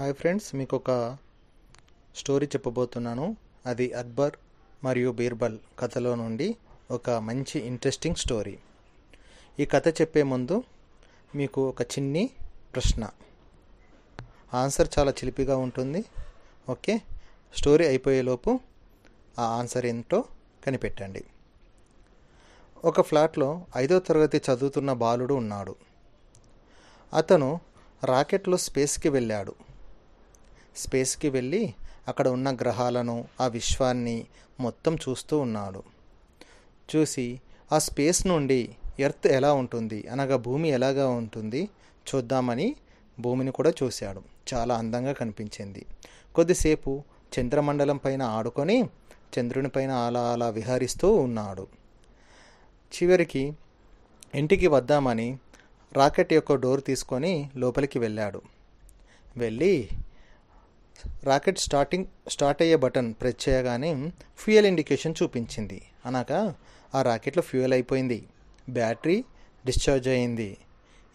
Hi friends మీకు ఒక story చెప్పబోతున్నాను. అది అక్బర్ మరియు బీర్బల్ కథలో నుండి ఒక మంచి ఇంట్రెస్టింగ్ స్టోరీ ఈ కథ చెప్పే ముందు మీకు ఒక చిన్ని ప్రశ్న. ఆన్సర్ చాలా చిలిపిగా ఉంటుంది. ఓకే? స్టోరీ అయిపోయేలోపు ఆ ఆన్సర్ ఏంటో కనిపెట్టండి. ఒక ఫ్లాట్లో ఐదో తరగతి చదువుతున్న బాలుడు ఉన్నాడు. అతను రాకెట్లో స్పేస్కి వెళ్ళాడు. స్పేస్కి వెళ్ళి అక్కడ ఉన్న గ్రహాలను ఆ విశ్వాన్ని మొత్తం చూస్తూ ఉన్నాడు. చూసి ఆ స్పేస్ నుండి ఎర్త్ ఎలా ఉంటుంది అనగా భూమి ఎలాగా ఉంటుంది చూద్దామని భూమిని కూడా చూశాడు. చాలా అందంగా కనిపించింది. కొద్దిసేపు చంద్రమండలం పైన ఆడుకొని చంద్రుని పైన అలా అలా విహరిస్తూ ఉన్నాడు. చివరికి ఇంటికి వద్దామని రాకెట్ యొక్క డోర్ తీసుకొని లోపలికి వెళ్ళాడు. వెళ్ళి రాకెట్ స్టార్టింగ్ స్టార్ట్ అయ్యే బటన్ ప్రెస్ చేయగానే ఫ్యూయల్ ఇండికేషన్ చూపించింది. అనగా ఆ రాకెట్లో ఫ్యూయల్ అయిపోయింది. బ్యాటరీ డిశ్చార్జ్ అయింది.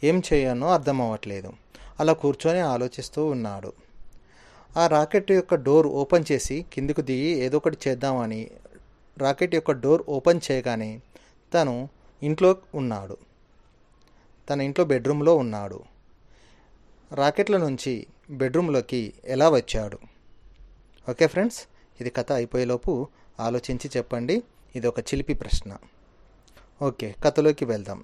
ఏం చేయాలో అర్థం అవ్వట్లేదు. అలా కూర్చొని ఆలోచిస్తూ ఉన్నాడు. ఆ రాకెట్ యొక్క డోర్ ఓపెన్ చేసి కిందికి దిగి ఏదో ఒకటి చేద్దామని రాకెట్ యొక్క డోర్ ఓపెన్ చేయగానే తను ఇంట్లో ఉన్నాడు. తన ఇంట్లో బెడ్రూమ్లో ఉన్నాడు. రాకెట్ల నుంచి బెడ్రూమ్లోకి ఎలా వచ్చాడు? ఓకే ఫ్రెండ్స్ ఇది కథ అయిపోయేలోపు ఆలోచించి చెప్పండి. ఇది ఒక చిలిపి ప్రశ్న. ఓకే కథలోకి వెళ్దాం.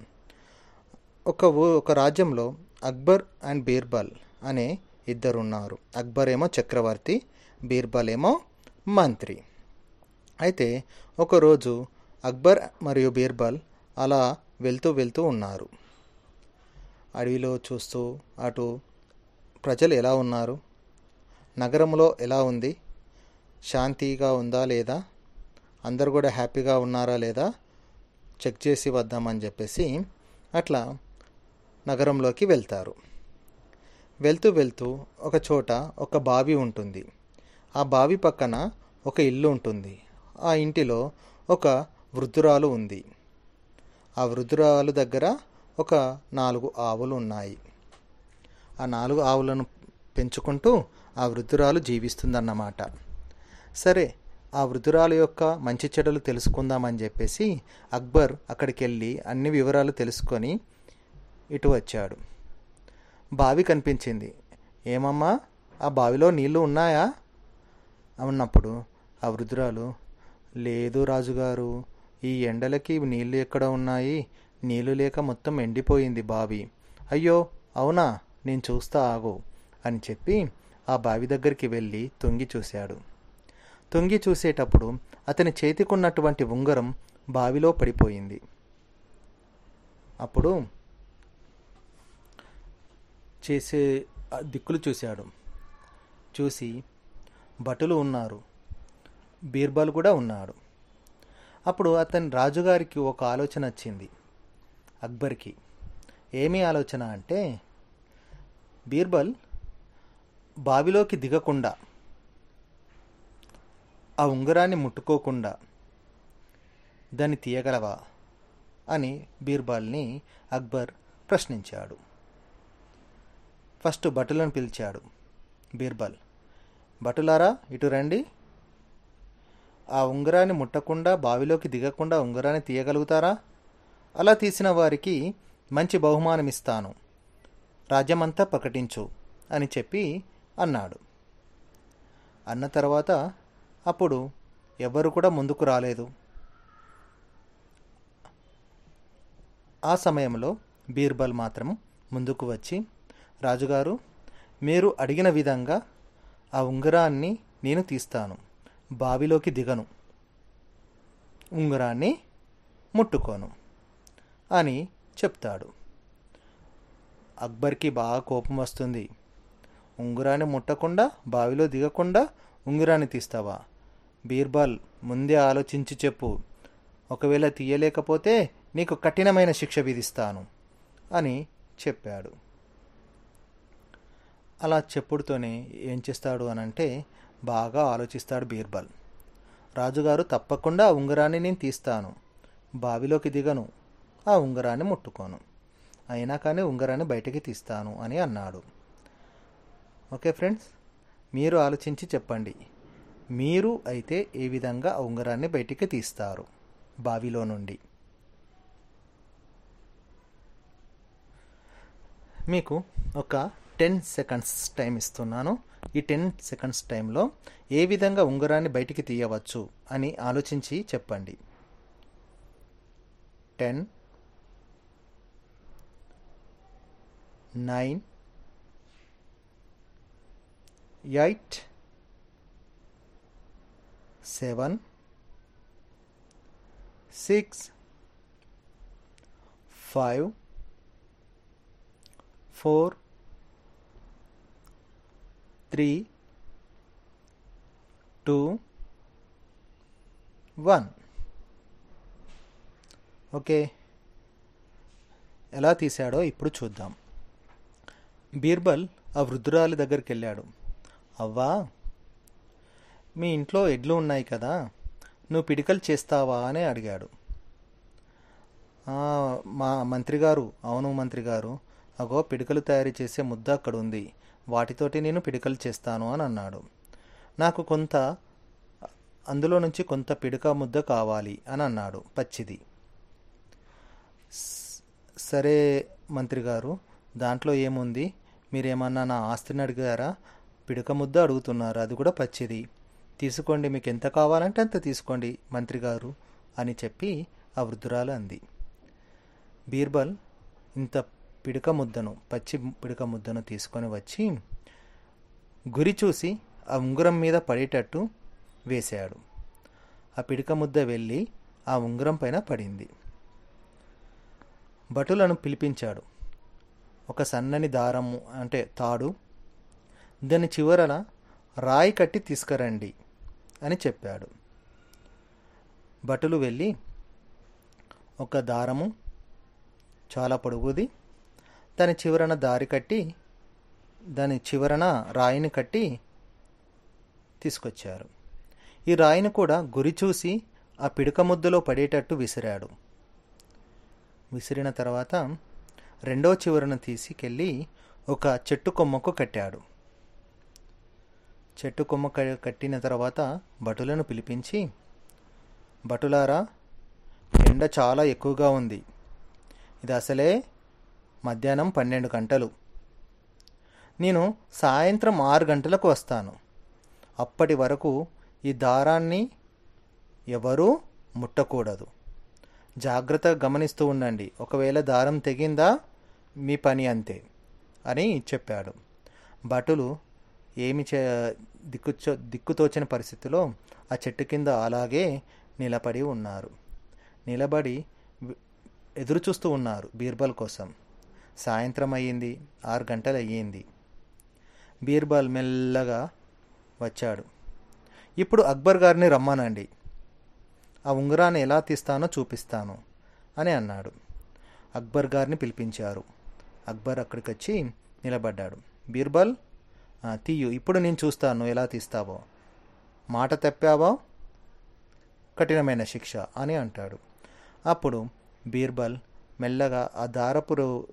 ఒక ఒక రాజ్యంలో అక్బర్ అండ్ బీర్బల్ అనే ఇద్దరు ఉన్నారు అక్బర్ ఏమో చక్రవర్తి బీర్బల్ ఏమో మంత్రి. అయితే ఒకరోజు అక్బర్ మరియు బీర్బల్ అలా వెళ్తూ వెళ్తూ ఉన్నారు. అడవిలో చూస్తూ అటు ప్రజలు ఎలా ఉన్నారు? నగరంలో ఎలా ఉంది? శాంతిగా ఉందా లేదా? అందరు కూడా హ్యాపీగా ఉన్నారా లేదా? చెక్ చేసి వద్దామని చెప్పేసి అట్లా నగరంలోకి వెళ్తారు. వెళ్తూ వెళ్తూ ఒక చోట ఒక బావి ఉంటుంది. ఆ బావి పక్కన ఒక ఇల్లు ఉంటుంది. ఆ ఇంటిలో ఒక వృద్ధురాలు ఉంది. ఆ వృద్ధురాలు దగ్గర ఒక నాలుగు ఆవులు ఉన్నాయి. ఆ నాలుగు ఆవులను పెంచుకుంటూ ఆ వృద్ధురాలు జీవిస్తుందన్నమాట. సరే ఆ వృద్ధురాలు యొక్క మంచి చెడులు తెలుసుకుందామని చెప్పేసి అక్బర్ అక్కడికి వెళ్ళి అన్ని వివరాలు తెలుసుకొని ఇటు వచ్చాడు. బావి కనిపించింది. ఏమమ్మా ఆ బావిలో నీళ్ళు ఉన్నాయా? అన్నప్పుడు ఆ వృద్ధురాలు లేదు రాజుగారు ఈ ఎండలకి నీళ్ళు ఎక్కడ ఉన్నాయి? నీళ్ళు లేక మొత్తం ఎండిపోయింది బావి. అయ్యో అవునా? నేను చూస్తా ఆగు అని చెప్పి ఆ బావి దగ్గరికి వెళ్ళి తొంగి చూశాడు. తొంగి చూసేటప్పుడు అతని చేతికున్నటువంటి ఉంగరం బావిలో పడిపోయింది. అప్పుడు చేసే దిక్కులు చూశాడు. చూసి భటులు ఉన్నారు. బీర్బల్ కూడా ఉన్నాడు. అప్పుడు అతని రాజుగారికి ఒక ఆలోచన వచ్చింది. అక్బర్కి. ఏమి ఆలోచన అంటే బీర్బల్ బావిలోకి దిగకుండా ఆ ఉంగరాన్ని ముట్టుకోకుండా దాన్ని తీయగలవా అని బీర్బల్ని అక్బర్ ప్రశ్నించాడు. ఫస్ట్ భటులను పిలిచాడు బీర్బల్. భటులారా ఇటు రండి. ఆ ఉంగరాన్ని ముట్టకుండా బావిలోకి దిగకుండా ఉంగరాన్ని తీయగలుగుతారా? అలా తీసిన వారికి మంచి బహుమానం ఇస్తాను రాజ్యమంతా ప్రకటించు అని చెప్పి అన్నాడు. అన్న తర్వాత అప్పుడు ఎవరు కూడా ముందుకు రాలేదు. ఆ సమయంలో బీర్బల్ మాత్రం ముందుకు వచ్చి రాజుగారు మీరు అడిగిన విధంగా ఆ ఉంగరాన్ని నేను తీస్తాను. బావిలోకి దిగను. ఉంగరాన్ని ముట్టుకోను అని చెప్తాడు. అక్బర్కి బాగా కోపం వస్తుంది. ఉంగరాన్ని ముట్టకుండా బావిలో దిగకుండా ఉంగరాన్ని తీస్తావా? బీర్బల్ ముందే ఆలోచించి చెప్పు. ఒకవేళ తీయలేకపోతే నీకు కఠినమైన శిక్ష విధిస్తాను అని చెప్పాడు. అలా చెప్పుడుతోనే ఏం చేస్తాడు అనంటే బాగా ఆలోచిస్తాడు బీర్బల్. రాజుగారు తప్పకుండా ఆ ఉంగరాన్ని నేను తీస్తాను. బావిలోకి దిగను. ఆ ఉంగరాన్ని ముట్టుకోను. అయినా కానీ ఉంగరాన్ని బయటికి తీస్తాను అని అన్నాడు. ఓకే ఫ్రెండ్స్ మీరు ఆలోచించి చెప్పండి. మీరు అయితే ఏ విధంగా ఉంగరాన్ని బయటికి తీస్తారు? బావిలో నుండి. మీకు ఒక టెన్ సెకండ్స్ టైం ఇస్తున్నాను. ఈ టెన్ సెకండ్స్ టైంలో ఏ విధంగా ఉంగరాన్ని బయటికి తీయవచ్చు అని ఆలోచించి చెప్పండి. Ten nine eight seven six five four three two one okay ఎలా తీశాడో ఇప్పుడు చూద్దాం. బీర్బల్ ఆ వృద్ధురాలి దగ్గరికి వెళ్ళాడు అవ్వా మీ ఇంట్లో ఎడ్లు ఉన్నాయి కదా నువ్వు పిడికలు చేస్తావా? అని అడిగాడు. మా మంత్రి గారు అవును మంత్రి గారు అగో పిడికలు తయారు చేసే ముద్ద అక్కడ ఉంది వాటితోటి నేను పిడికలు చేస్తాను అని అన్నాడు. నాకు కొంత అందులో నుంచి కొంత పిడక ముద్ద కావాలి అని అన్నాడు పచ్చిది. సరే మంత్రి గారు దాంట్లో ఏముంది? మీరేమన్నా నా ఆస్తిని అడిగారా? పిడక ముద్ద అడుగుతున్నారు. అది కూడా పచ్చిది. తీసుకోండి మీకు ఎంత కావాలంటే అంత తీసుకోండి మంత్రి గారు అని చెప్పి ఆ వృద్ధురాలు అంది. బీర్బల్ ఇంత పిడక ముద్దను పచ్చి పిడక ముద్దను తీసుకొని వచ్చి గురి చూసి ఆ ఉంగరం మీద పడేటట్టు వేశాడు. ఆ పిడక ముద్ద వెళ్ళి ఆ ఉంగరం పైన పడింది. భటులను పిలిపించాడు. ఒక సన్నని దారము అంటే తాడు దాని చివరన రాయి కట్టి తీసుకురండి అని చెప్పాడు. భటులు వెళ్ళి ఒక దారము చాలా పొడుగుది దాని చివరన దారి కట్టి దాని చివరన రాయిని కట్టి తీసుకొచ్చారు. ఈ రాయిని కూడా గురి చూసి ఆ పిడక ముద్దలో పడేటట్టు విసిరాడు. విసిరిన తర్వాత రెండో చివరను తీసుకెళ్ళి ఒక చెట్టు కొమ్మకు కట్టాడు. చెట్టు కొమ్మ కట్టిన తర్వాత భటులను పిలిపించి భటులారా ఎండ చాలా ఎక్కువగా ఉంది. ఇది అసలే మధ్యాహ్నం పన్నెండు గంటలు. నేను సాయంత్రం ఆరు గంటలకు వస్తాను. అప్పటి వరకు ఈ దారాన్ని ఎవరూ ముట్టకూడదు. జాగ్రత్తగా గమనిస్తూ ఉండండి. ఒకవేళ దారం తెగిందా మీ పని అంతే అని చెప్పాడు. భటులు ఏమి చే దిక్కుచో దిక్కుతోచని పరిస్థితిలో ఆ చెట్టు కింద అలాగే నిలబడి ఉన్నారు. నిలబడి ఎదురుచూస్తూ ఎదురు చూస్తూ ఉన్నారు బీర్బల్ కోసం. సాయంత్రం అయ్యింది ఆరు గంటలు అయ్యింది బీర్బల్ మెల్లగా వచ్చాడు. ఇప్పుడు అక్బర్ గారిని రమ్మనండి. ఆ ఉంగరాన్ని ఎలా తీస్తానో చూపిస్తాను అని అన్నాడు. అక్బర్ గారిని పిలిపించారు. అక్బర్ అక్కడికి వచ్చి నిలబడ్డాడు. బీర్బల్ తీయు ఇప్పుడు నేను చూస్తాను నువ్వు ఎలా తీస్తావో. మాట తప్పావో? కఠినమైన శిక్ష అని అంటాడు. అప్పుడు బీర్బల్ మెల్లగా ఆ దారపురు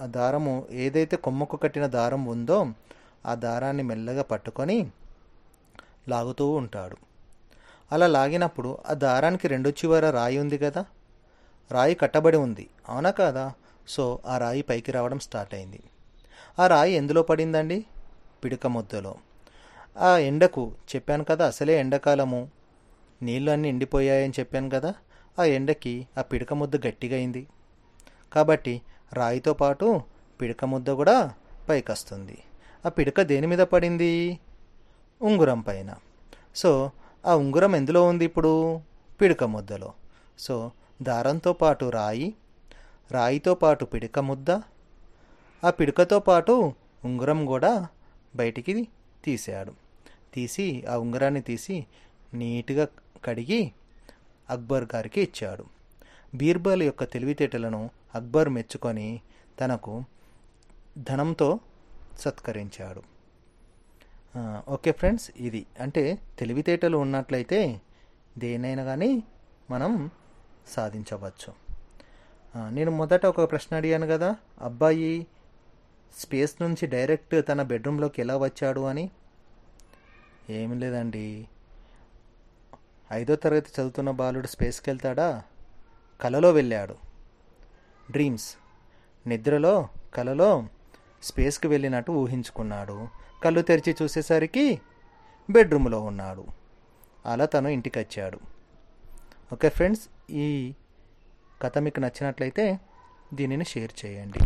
ఆ దారము ఏదైతే కొమ్మకు కట్టిన దారం ఉందో ఆ దారాన్ని మెల్లగా పట్టుకొని లాగుతూ ఉంటాడు. అలా లాగినప్పుడు ఆ దారానికి రెండు చివర రాయి ఉంది కదా? రాయి కట్టబడి ఉంది. అవునా కాదా? సో ఆ రాయి పైకి రావడం స్టార్ట్ అయింది. ఆ రాయి ఎందులో పడిందండి? పిడక ముద్దలో. ఆ ఎండకు చెప్పాను కదా అసలే ఎండాకాలము. నీళ్ళు అన్నీ ఎండిపోయాయని చెప్పాను కదా ఆ ఎండకి ఆ పిడక ముద్ద గట్టిగా అయింది. కాబట్టి రాయితో పాటు పిడక ముద్ద కూడా పైకొస్తుంది. ఆ పిడక దేని మీద పడింది? ఉంగురం పైన. సో ఆ ఉంగురం ఎందులో ఉంది ఇప్పుడు? పిడక ముద్దలో. సో దారంతో పాటు రాయి రాయితో పాటు పిడక ముద్ద ఆ పిడకతో పాటు ఉంగరం కూడా బయటికి తీశాడు. తీసి ఆ ఉంగరాన్ని తీసి నీట్గా కడిగి అక్బర్ గారికి ఇచ్చాడు. బీర్బల్ యొక్క తెలివితేటలను అక్బర్ మెచ్చుకొని తనకు ధనంతో సత్కరించాడు. ఓకే ఫ్రెండ్స్ ఇది. అంటే తెలివితేటలు ఉన్నట్లయితే దేనైనా కానీ మనం సాధించవచ్చు. నేను మొదట ఒక ప్రశ్న అడిగాను కదా అబ్బాయి స్పేస్ నుంచి డైరెక్ట్ తన బెడ్రూమ్లోకి ఎలా వచ్చాడు అని? ఏం లేదండి. ఐదో తరగతి చదువుతున్న బాలుడు స్పేస్కి వెళ్తాడా? కలలో వెళ్ళాడు. డ్రీమ్స్. నిద్రలో కలలో స్పేస్కి వెళ్ళినట్టు ఊహించుకున్నాడు. కళ్ళు తెరిచి చూసేసరికి బెడ్రూమ్లో ఉన్నాడు. అలా తను ఇంటికి వచ్చాడు. ఓకే ఫ్రెండ్స్ ఈ కథ మీకు నచ్చినట్లయితే దీనిని షేర్ చేయండి.